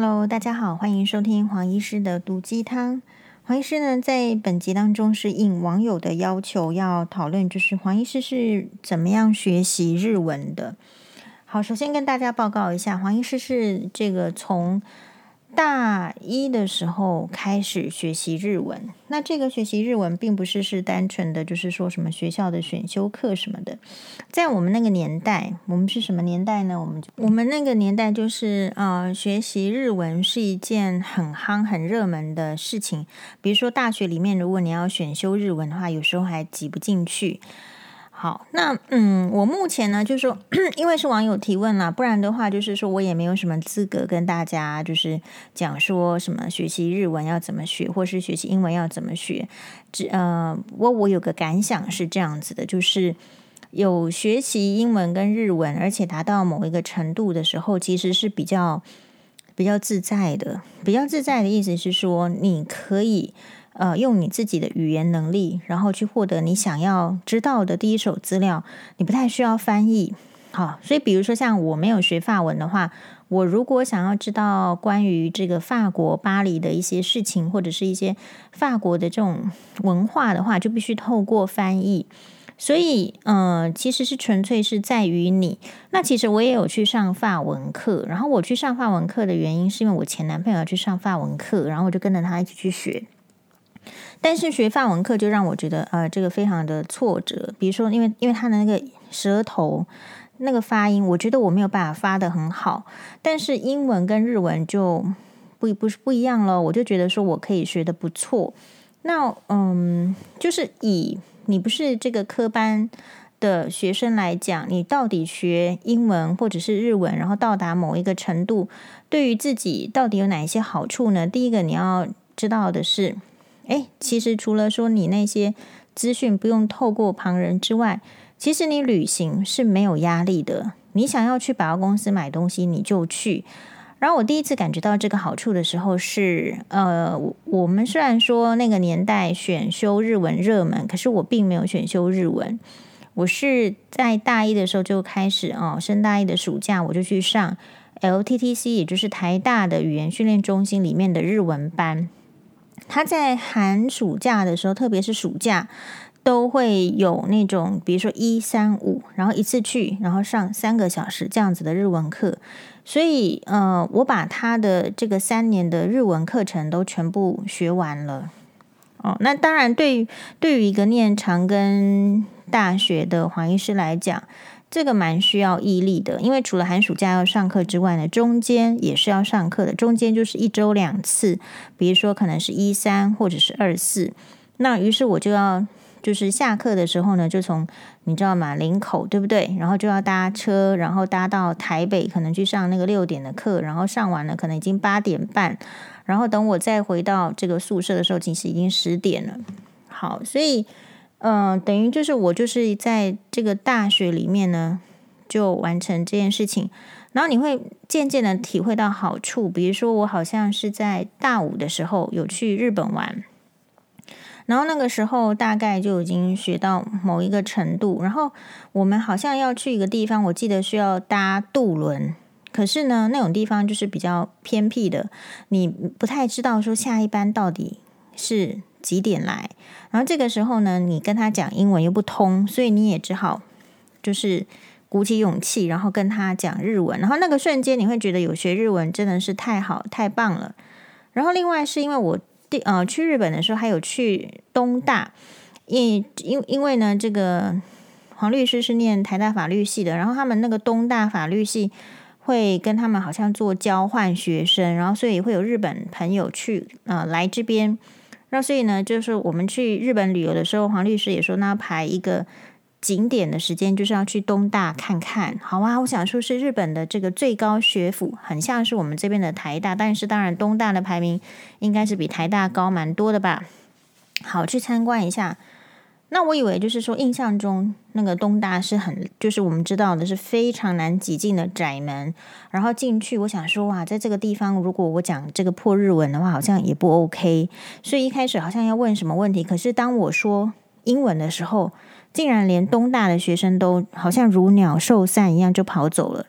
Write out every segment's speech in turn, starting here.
Hello，大家好，欢迎收听黄医师的毒鸡汤。黄医师呢，在本集当中是应网友的要求要讨论，就是黄医师是怎么样学习日文的。好，首先跟大家报告一下，黄医师是这个从。大一的时候开始学习日文，那这个学习日文并不是是单纯的，就是说什么学校的选修课什么的。在我们那个年代，我们是什么年代呢？我们就我们那个年代就是呃，学习日文是一件很夯、很热门的事情。比如说大学里面，如果你要选修日文的话，有时候还挤不进去。好，那嗯，我目前呢，就是说，因为是网友提问啦，不然的话，就是说我也没有什么资格跟大家就是讲说什么学习日文要怎么学，或是学习英文要怎么学。只呃，我我有个感想是这样子的，就是有学习英文跟日文，而且达到某一个程度的时候，其实是比较比较自在的。比较自在的意思是说，你可以。呃，用你自己的语言能力，然后去获得你想要知道的第一手资料，你不太需要翻译。好，所以比如说像我没有学法文的话，我如果想要知道关于这个法国巴黎的一些事情，或者是一些法国的这种文化的话，就必须透过翻译。所以，嗯、呃，其实是纯粹是在于你。那其实我也有去上法文课，然后我去上法文课的原因是因为我前男朋友去上法文课，然后我就跟着他一起去学。但是学法文课就让我觉得，呃，这个非常的挫折。比如说，因为因为他的那个舌头那个发音，我觉得我没有办法发得很好。但是英文跟日文就不不是不一样了，我就觉得说我可以学得不错。那嗯，就是以你不是这个科班的学生来讲，你到底学英文或者是日文，然后到达某一个程度，对于自己到底有哪一些好处呢？第一个你要知道的是。诶，其实除了说你那些资讯不用透过旁人之外，其实你旅行是没有压力的。你想要去百货公司买东西，你就去。然后我第一次感觉到这个好处的时候是，呃，我们虽然说那个年代选修日文热门，可是我并没有选修日文。我是在大一的时候就开始哦，升大一的暑假我就去上 LTTC，也就是台大的语言训练中心里面的日文班。他在寒暑假的时候，特别是暑假，都会有那种，比如说一三五，然后一次去，然后上三个小时这样子的日文课。所以，呃，我把他的这个三年的日文课程都全部学完了。哦，那当然对，对于对于一个念长庚大学的黄医师来讲。这个蛮需要毅力的，因为除了寒暑假要上课之外呢，中间也是要上课的。中间就是一周两次，比如说可能是一三或者是二四。那于是我就要就是下课的时候呢，就从你知道吗？林口对不对？然后就要搭车，然后搭到台北，可能去上那个六点的课，然后上完了可能已经八点半，然后等我再回到这个宿舍的时候，其实已经十点了。好，所以。嗯、等于就是我就是在这个大学里面呢，就完成这件事情，然后你会渐渐的体会到好处。比如说，我好像是在大五的时候有去日本玩，然后那个时候大概就已经学到某一个程度。然后我们好像要去一个地方，我记得需要搭渡轮，可是呢，那种地方就是比较偏僻的，你不太知道说下一班到底是几点来？然后这个时候呢，你跟他讲英文又不通，所以你也只好就是鼓起勇气，然后跟他讲日文。然后那个瞬间，你会觉得有学日文真的是太好太棒了。然后另外是因为我第呃去日本的时候，还有去东大，因因因为呢，这个黄律师是念台大法律系的，然后他们那个东大法律系会跟他们好像做交换学生，然后所以会有日本朋友去呃来这边。那所以呢，就是我们去日本旅游的时候，黄律师也说，那排一个景点的时间，就是要去东大看看。好啊，我想说是日本的这个最高学府，很像是我们这边的台大，但是当然东大的排名应该是比台大高蛮多的吧。好，去参观一下。那我以为就是说，印象中那个东大是很，就是我们知道的是非常难挤进的窄门，然后进去，我想说哇，在这个地方如果我讲这个破日文的话，好像也不 OK，所以一开始好像要问什么问题，可是当我说英文的时候，竟然连东大的学生都好像如鸟兽散一样就跑走了。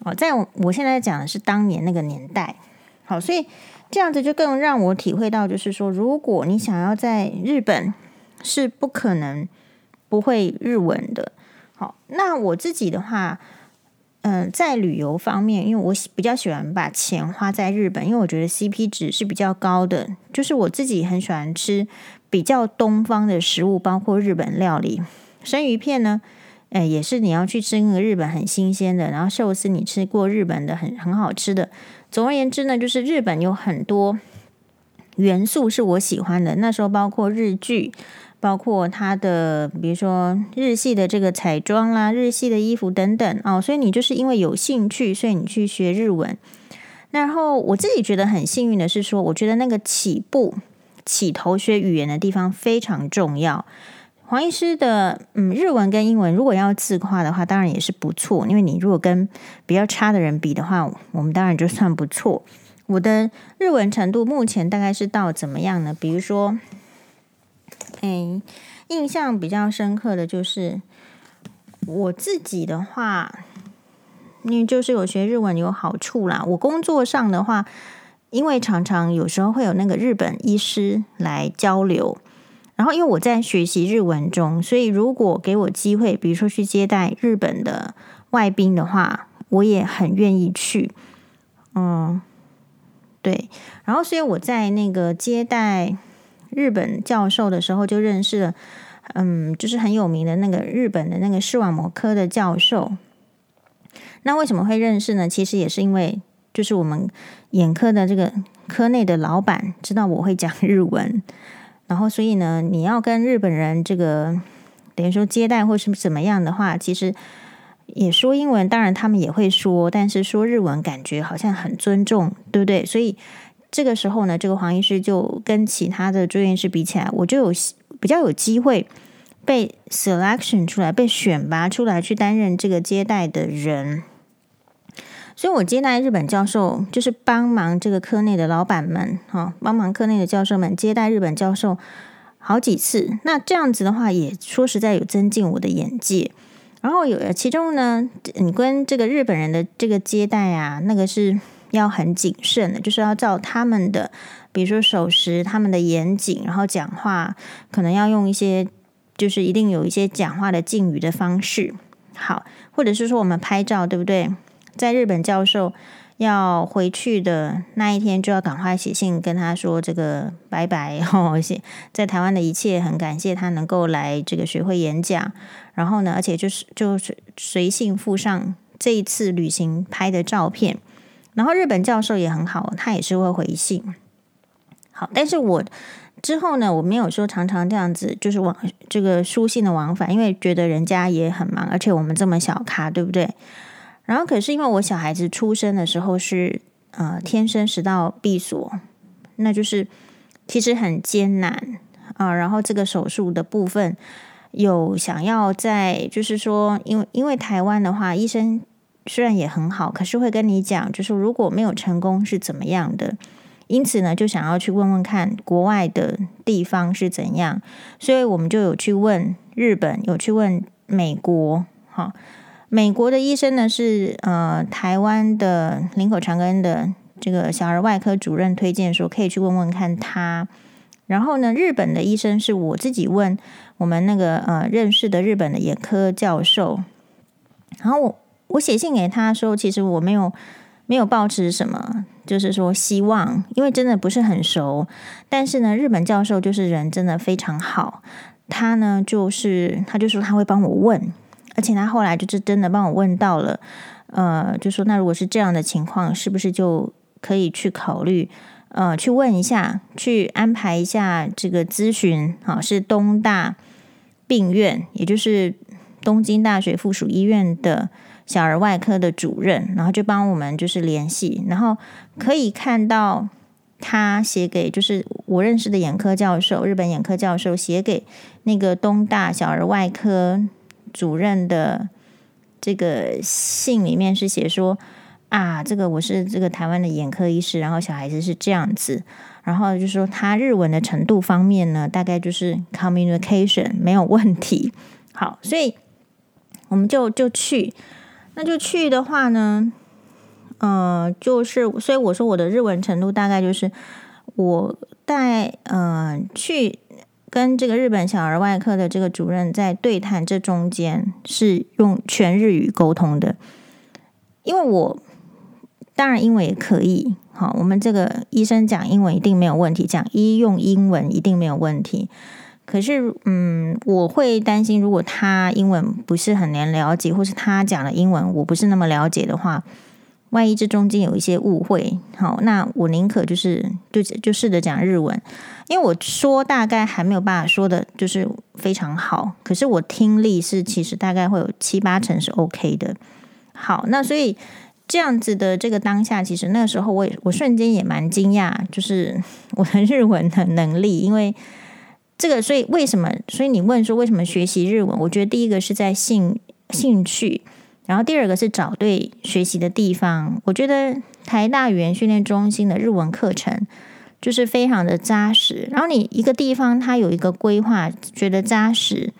哦，在我，我现在讲的是当年那个年代，好，所以这样子就更让我体会到，就是说，如果你想要在日本，是不可能不会日文的。好，那我自己的话，嗯、在旅游方面，因为我比较喜欢把钱花在日本，因为我觉得 CP 值是比较高的。就是我自己很喜欢吃比较东方的食物，包括日本料理，生鱼片呢。哎，也是你要去吃那个日本很新鲜的，然后寿司你吃过日本的很很好吃的。总而言之呢，就是日本有很多元素是我喜欢的。那时候包括日剧，包括它的比如说日系的这个彩妆啦、日系的衣服等等哦。所以你就是因为有兴趣，所以你去学日文。然后我自己觉得很幸运的是说，我觉得那个起步起头学语言的地方非常重要。黄医师的嗯，日文跟英文如果要自夸的话，当然也是不错。因为你如果跟比较差的人比的话，我们当然就算不错。我的日文程度目前大概是到怎么样呢？比如说，哎，印象比较深刻的就是我自己的话，因为就是有学日文有好处啦。我工作上的话，因为常常有时候会有那个日本医师来交流。然后，因为我在学习日文中，所以如果给我机会，比如说去接待日本的外宾的话，我也很愿意去。嗯，对。然后，所以我在那个接待日本教授的时候，就认识了，嗯，就是很有名的那个日本的那个视网膜科的教授。那为什么会认识呢？其实也是因为，就是我们眼科的这个科内的老板知道我会讲日文。然后，所以呢，你要跟日本人这个等于说接待或是怎么样的话，其实也说英文，当然他们也会说，但是说日文感觉好像很尊重，对不对？所以这个时候呢，这个黄医师就跟其他的住院师比起来，我就有比较有机会被 selection 出来，被选拔出来去担任这个接待的人。所以我接待日本教授，就是帮忙这个科内的老板们，哈，帮忙科内的教授们接待日本教授好几次。那这样子的话，也说实在有增进我的眼界。然后有其中呢，你跟这个日本人的这个接待啊，那个是要很谨慎的，就是要照他们的，比如说守时、他们的严谨，然后讲话可能要用一些，就是一定有一些讲话的敬语的方式。好，或者是说我们拍照，对不对？在日本教授要回去的那一天，就要赶快写信跟他说这个拜拜哦。在台湾的一切，很感谢他能够来这个学会演讲。然后呢，而且就是就是随信附上这一次旅行拍的照片。然后日本教授也很好，他也是会回信。好，但是我之后呢，我没有说常常这样子，就是往这个书信的往返，因为觉得人家也很忙，而且我们这么小咖，对不对？然后，可是因为我小孩子出生的时候是呃天生食道闭锁，那就是其实很艰难啊、然后这个手术的部分有想要在，就是说，因为因为台湾的话，医生虽然也很好，可是会跟你讲，就是如果没有成功是怎么样的。因此呢，就想要去问问看国外的地方是怎样，所以我们就有去问日本，有去问美国，哈。美国的医生呢是呃台湾的林口长庚的这个小儿外科主任推荐说可以去问问看他，然后呢日本的医生是我自己问我们那个呃认识的日本的眼科教授，然后我写信给他说其实我没有没有抱持什么就是说希望，因为真的不是很熟，但是呢日本教授就是人真的非常好，他呢就是他就说他会帮我问。而且他后来就是真的帮我问到了，呃，就说那如果是这样的情况，是不是就可以去考虑，呃，去问一下，去安排一下这个咨询，好，是东大病院，也就是东京大学附属医院的小儿外科的主任，然后就帮我们就是联系，然后可以看到他写给就是我认识的眼科教授，日本眼科教授写给那个东大小儿外科。主任的这个信里面是写说啊，这个我是这个台湾的眼科医师，然后小孩子是这样子，然后就说他日文的程度方面呢，大概就是 communication 没有问题。好，所以我们就就去，那就去的话呢，呃，就是所以我说我的日文程度大概就是我带呃去跟这个日本小儿外科的这个主任在对谈，这中间是用全日语沟通的，因为我当然英文也可以，好，我们这个医生讲英文一定没有问题，讲医用英文一定没有问题。可是，嗯，我会担心，如果他英文不是很难了解，或是他讲的英文我不是那么了解的话，万一这中间有一些误会，好，那我宁可就是就就试着讲日文，因为我说大概还没有办法说的，就是非常好。可是我听力是其实大概会有七八成是 OK 的。好，那所以这样子的这个当下，其实那个时候我也我瞬间也蛮惊讶，就是 我的日文的能力，因为。这个，所以为什么？所以你问说为什么学习日文？我觉得第一个是在兴兴趣，然后第二个是找对学习的地方。我觉得台大语言训练中心的日文课程就是非常的扎实。然后你一个地方它有一个规划，觉得扎实，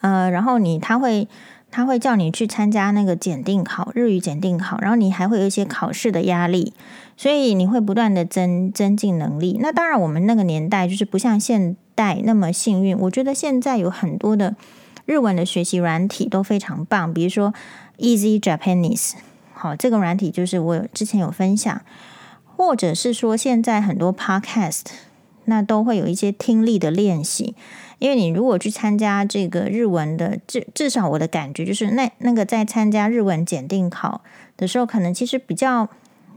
呃，然后你它会他会叫你去参加那个检定考日语检定考，然后你还会有一些考试的压力。所以你会不断的增增进能力。那当然，我们那个年代就是不像现代那么幸运。我觉得现在有很多的日文的学习软体都非常棒，比如说 Easy Japanese，好，这个软体就是我之前有分享，或者是说现在很多 Podcast，那都会有一些听力的练习。因为你如果去参加这个日文的，至至少我的感觉就是那那个在参加日文检定考的时候，可能其实比较。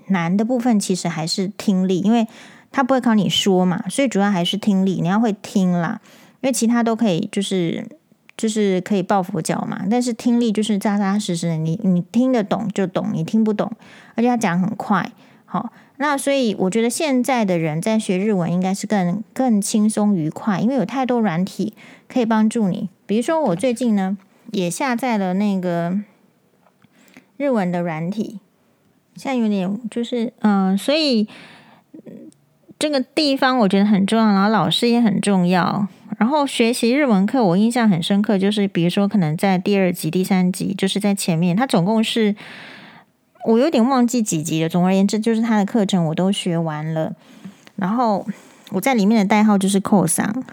难的部分其实还是听力，因为他不会考你说嘛，所以主要还是听力，你要会听啦。因为其他都可以，就是就是可以抱佛脚嘛。但是听力就是扎扎实实的，你你听得懂就懂，你听不懂，而且他讲很快。好，那所以我觉得现在的人在学日文应该是更更轻松愉快，因为有太多软体可以帮助你。比如说我最近呢也下载了那个日文的软体。现在有点就是嗯、所以这个地方我觉得很重要，然后老师也很重要。然后学习日文课，我印象很深刻，就是比如说可能在第二集、第三集，就是在前面，它总共是我有点忘记几集了。总而言之，就是他的课程我都学完了。然后我在里面的代号就是扣桑。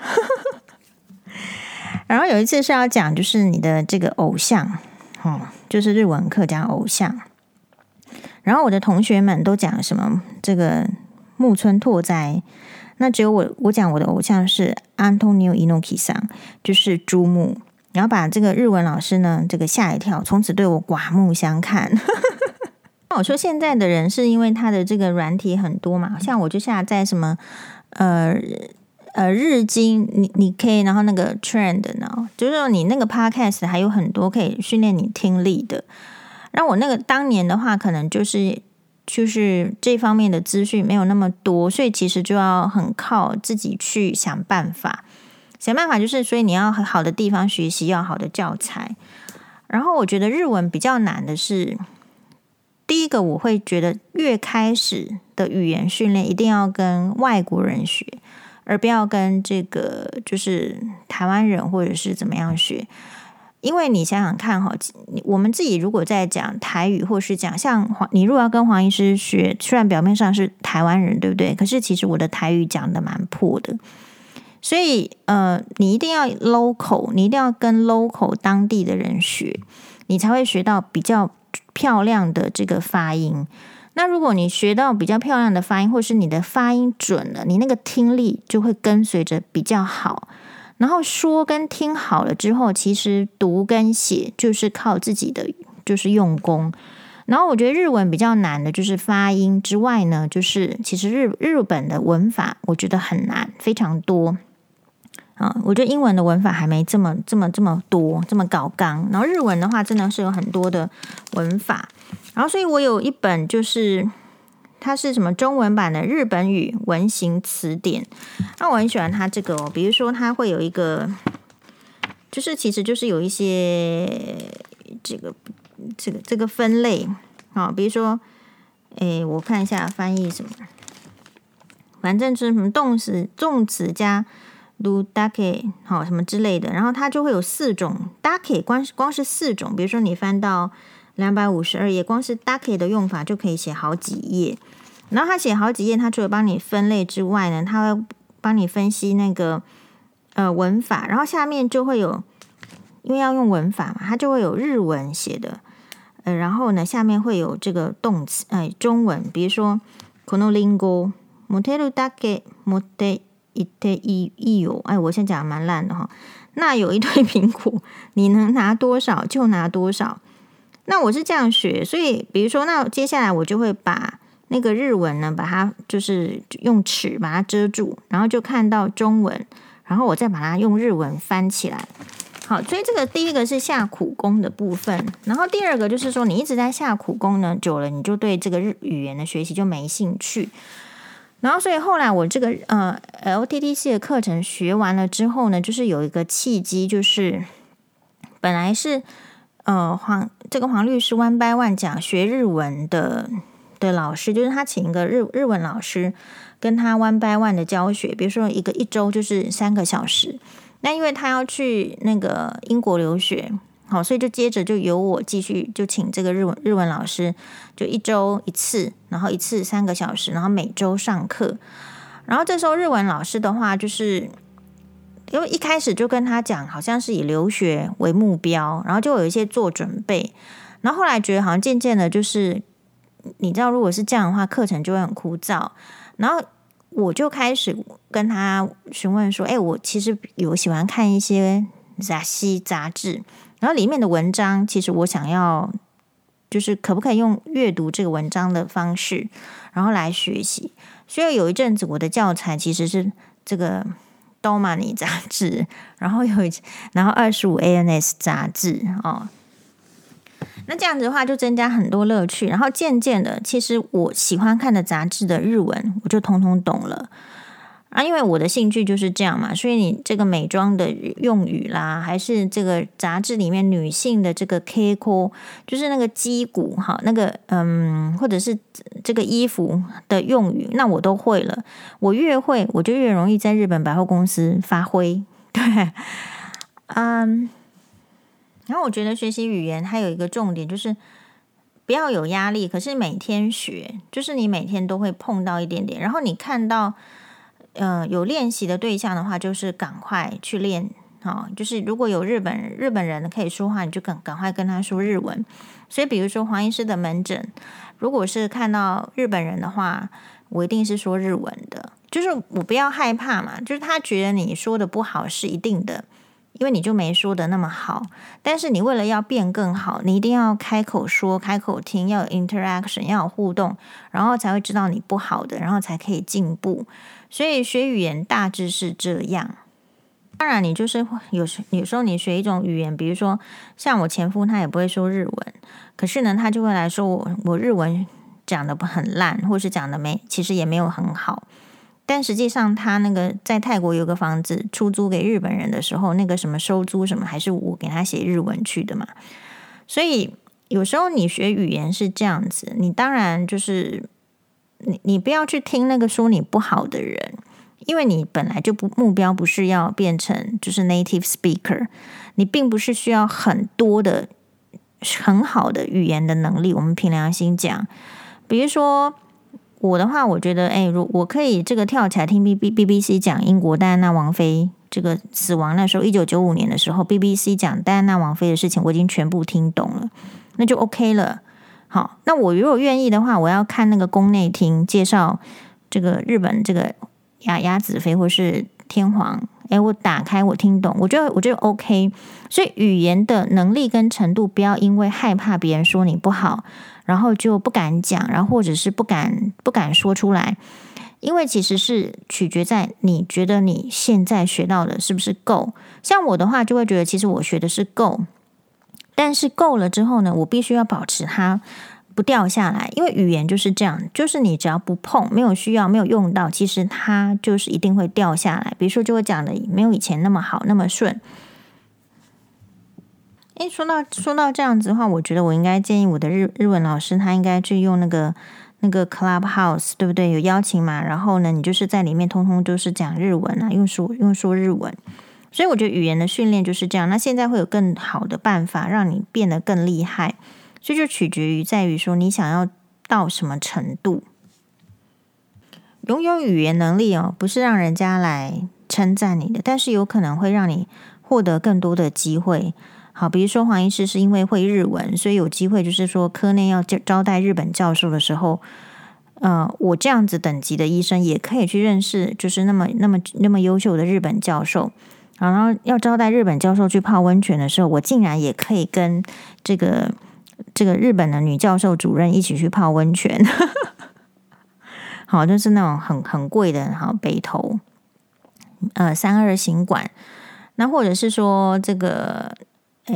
然后有一次是要讲，就是你的这个偶像，嗯，就是日文课讲偶像。然后我的同学们都讲什么这个木村拓哉，那只有我我讲我的偶像是 Antonio Inoki 桑，就是猪木。然后把这个日文老师呢这个吓一跳，从此对我刮目相看。那我说现在的人是因为他的这个软体很多嘛，像我就下载什么呃呃日经，你你可以然后那个 trend 呢，就是说你那个 podcast 还有很多可以训练你听力的。那我那个当年的话，可能就是就是这方面的资讯没有那么多，所以其实就要很靠自己去想办法，想办法就是，所以你要很好的地方学习，要好的教材。然后我觉得日文比较难的是，第一个我会觉得越开始的语言训练一定要跟外国人学，而不要跟这个就是台湾人或者是怎么样学。因为你想想看哈，我们自己如果在讲台语，或是讲像黄，你如果要跟黄医师学，虽然表面上是台湾人，对不对？可是其实我的台语讲的蛮破的，所以呃，你一定要 local，你一定要跟 local 当地的人学，你才会学到比较漂亮的这个发音。那如果你学到比较漂亮的发音，或是你的发音准了，你那个听力就会跟随着比较好。然后说跟听好了之后，其实读跟写就是靠自己的，就是用功。然后我觉得日文比较难的就是发音之外呢，就是其实日日本的文法我觉得很难，非常多啊。我觉得英文的文法还没这么这么这么多，这么搞刚。然后日文的话，真的是有很多的文法。然后所以我有一本就是。它是什么中文版的日本语文型词典？那我很喜欢它这个哦。比如说，它会有一个，就是其实就是有一些这个这个这个分类啊。比如说，诶，我看一下翻译什么，反正就是什么动词动词加do dake 好什么之类的。然后它就会有四种 dake，光是光是四种。比如说，你翻到 两百五十二页，光是 dake 的用法就可以写好几页。然后他写好几页，他除了帮你分类之外呢，他会帮你分析那个呃文法，然后下面就会有，因为要用文法嘛，它就会有日文写的，呃，然后呢下面会有这个动词，哎，中文，比如说このリンゴ 持てるだけ持っていていいよ，哎，我现在讲的蛮烂的哈。那有一堆苹果，你能拿多少就拿多少。那我是这样学，所以比如说，那接下来我就会把那个日文呢，把它就是用尺把它遮住，然后就看到中文，然后我再把它用日文翻起来。好，所以这个第一个是下苦功的部分，然后第二个就是说，你一直在下苦功呢，久了你就对这个日语言的学习就没兴趣。 然后，所以后来我这个呃 LTTC 的课程学完了之后呢，就是有一个契机，就是本来是呃黄这个黄律师 One by One 讲学日文的的老师，就是他请一个日日文老师跟他 One by One 的教学，比如说一个一周就是三个小时。那因为他要去那个英国留学。好，所以就接着就由我继续，就请这个日文日文老师，就一周一次，然后一次三个小时，然后每周上课。然后这时候日文老师的话，就是因为一开始就跟他讲，好像是以留学为目标，然后就有一些做准备。然后后来觉得好像渐渐的，就是你知道，如果是这样的话，课程就会很枯燥。然后我就开始跟他询问说：“哎，我其实有喜欢看一些杂西杂志。”然后里面的文章，其实我想要，就是可不可以用阅读这个文章的方式，然后来学习。所以有一阵子我的教材其实是这个《Domani》杂志，然后有一，然后二十五 ANS 杂志哦。那这样子的话，就增加很多乐趣。然后渐渐的，其实我喜欢看的杂志的日文，我就通通懂了。啊，因为我的兴趣就是这样嘛，所以你这个美妆的用语啦，还是这个杂志里面女性的这个 k 就是那个肌骨哈，那个嗯，或者是这个衣服的用语，那我都会了。我越会，我就越容易在日本百货公司发挥。对，嗯，然后我觉得学习语言还有一个重点就是不要有压力，可是每天学，就是你每天都会碰到一点点，然后你看到。呃，有练习的对象的话，就是赶快去练，啊、哦，就是如果有日本日本人可以说话，你就赶赶快跟他说日文。所以，比如说黄医师的门诊，如果是看到日本人的话，我一定是说日文的，就是我不要害怕嘛，就是他觉得你说的不好是一定的，因为你就没说的那么好。但是你为了要变更好，你一定要开口说、开口听，要有 interaction，要有互动，然后才会知道你不好的，然后才可以进步。所以学语言大致是这样。当然，你就是有时有时候你学一种语言，比如说像我前夫，他也不会说日文，可是呢，他就会来说我我日文讲的不很烂，或是讲的没，其实也没有很好。但实际上，他那个在泰国有个房子出租给日本人的时候，那个什么收租什么，还是我给他写日文去的嘛。所以有时候你学语言是这样子，你当然就是。你你不要去听那个说你不好的人，因为你本来就不目标不是要变成就是 native speaker，你并不是需要很多的很好的语言的能力。我们凭良心讲，比如说我的话，我觉得，哎，如我可以这个跳起来听 B B B B C 讲英国戴安娜王妃这个死亡那时候，一九九五年的时候，B B C 讲戴安娜王妃的事情，我已经全部听懂了，那就 OK 了。好，那我如果愿意的话，我要看那个宫内厅介绍这个日本这个雅雅子妃或是天皇，诶，我打开我听懂，我觉得我觉得 OK。所以语言的能力跟程度，不要因为害怕别人说你不好，然后就不敢讲，然后或者是不敢不敢说出来，因为其实是取决在你觉得你现在学到的是不是够。像我的话，就会觉得其实我学的是够。但是够了之后呢，我必须要保持它不掉下来，因为语言就是这样，就是你只要不碰，没有需要，没有用到，其实它就是一定会掉下来。比如说，就会讲的没有以前那么好，那么顺。诶，说到说到这样子的话，我觉得我应该建议我的日日文老师，他应该去用那个那个 Clubhouse，对不对？有邀请码，然后呢，你就是在里面通通都是讲日文啊，用说用说日文。所以我觉得语言的训练就是这样。那现在会有更好的办法让你变得更厉害。所以就取决于在于说你想要到什么程度。拥有语言能力哦，不是让人家来称赞你的，但是有可能会让你获得更多的机会。好，比如说黄医师是因为会日文，所以有机会，就是说科内要招待日本教授的时候，呃，我这样子等级的医生也可以去认识，就是那么那么那么优秀的日本教授。然后要招待日本教授去泡温泉的时候，我竟然也可以跟这个这个日本的女教授主任一起去泡温泉。好，就是那种很很贵的，好北投，呃，三二行馆，那或者是说这个。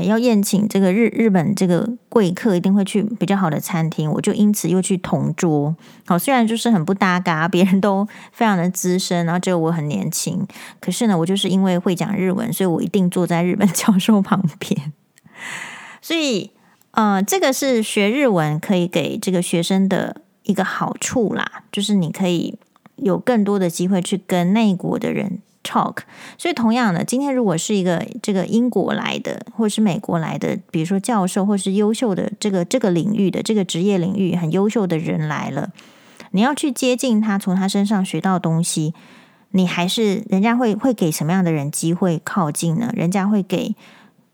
要宴请这个日日本这个贵客，一定会去比较好的餐厅。我就因此又去同桌。好，虽然就是很不搭嘎，别人都非常的资深，然后只有我很年轻。可是呢，我就是因为会讲日文，所以我一定坐在日本 教授旁边。所以，呃，这个是学日文可以给这个学生的一个好处啦，就是你可以有更多的机会去跟内国的人。talk，所以同样的，今天如果是一个这个英国来的，或者是美国来的，比如说教授，或是优秀的这个这个领域的这个职业领域很优秀的人来了，你要去接近他，从他身上学到东西，你还是人家会会给什么样的人机会靠近呢？人家会给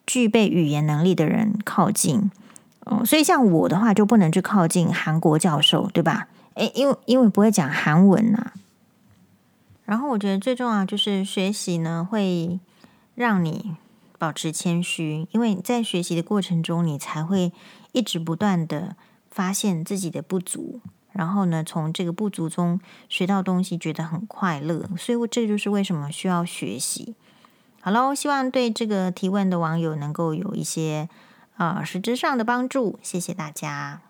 具备语言能力的人靠近。哦，所以像我的话，就不能去靠近韩国教授，对吧？诶，因为因为不会讲韩文呐、啊。然后我觉得最重要就是学习呢，会让你保持谦虚，因为在学习的过程中，你才会一直不断的发现自己的不足，然后呢，从这个不足中学到东西，觉得很快乐。所以，这就是为什么需要学习。好喽，希望对这个提问的网友能够有一些啊、实质上的帮助。谢谢大家。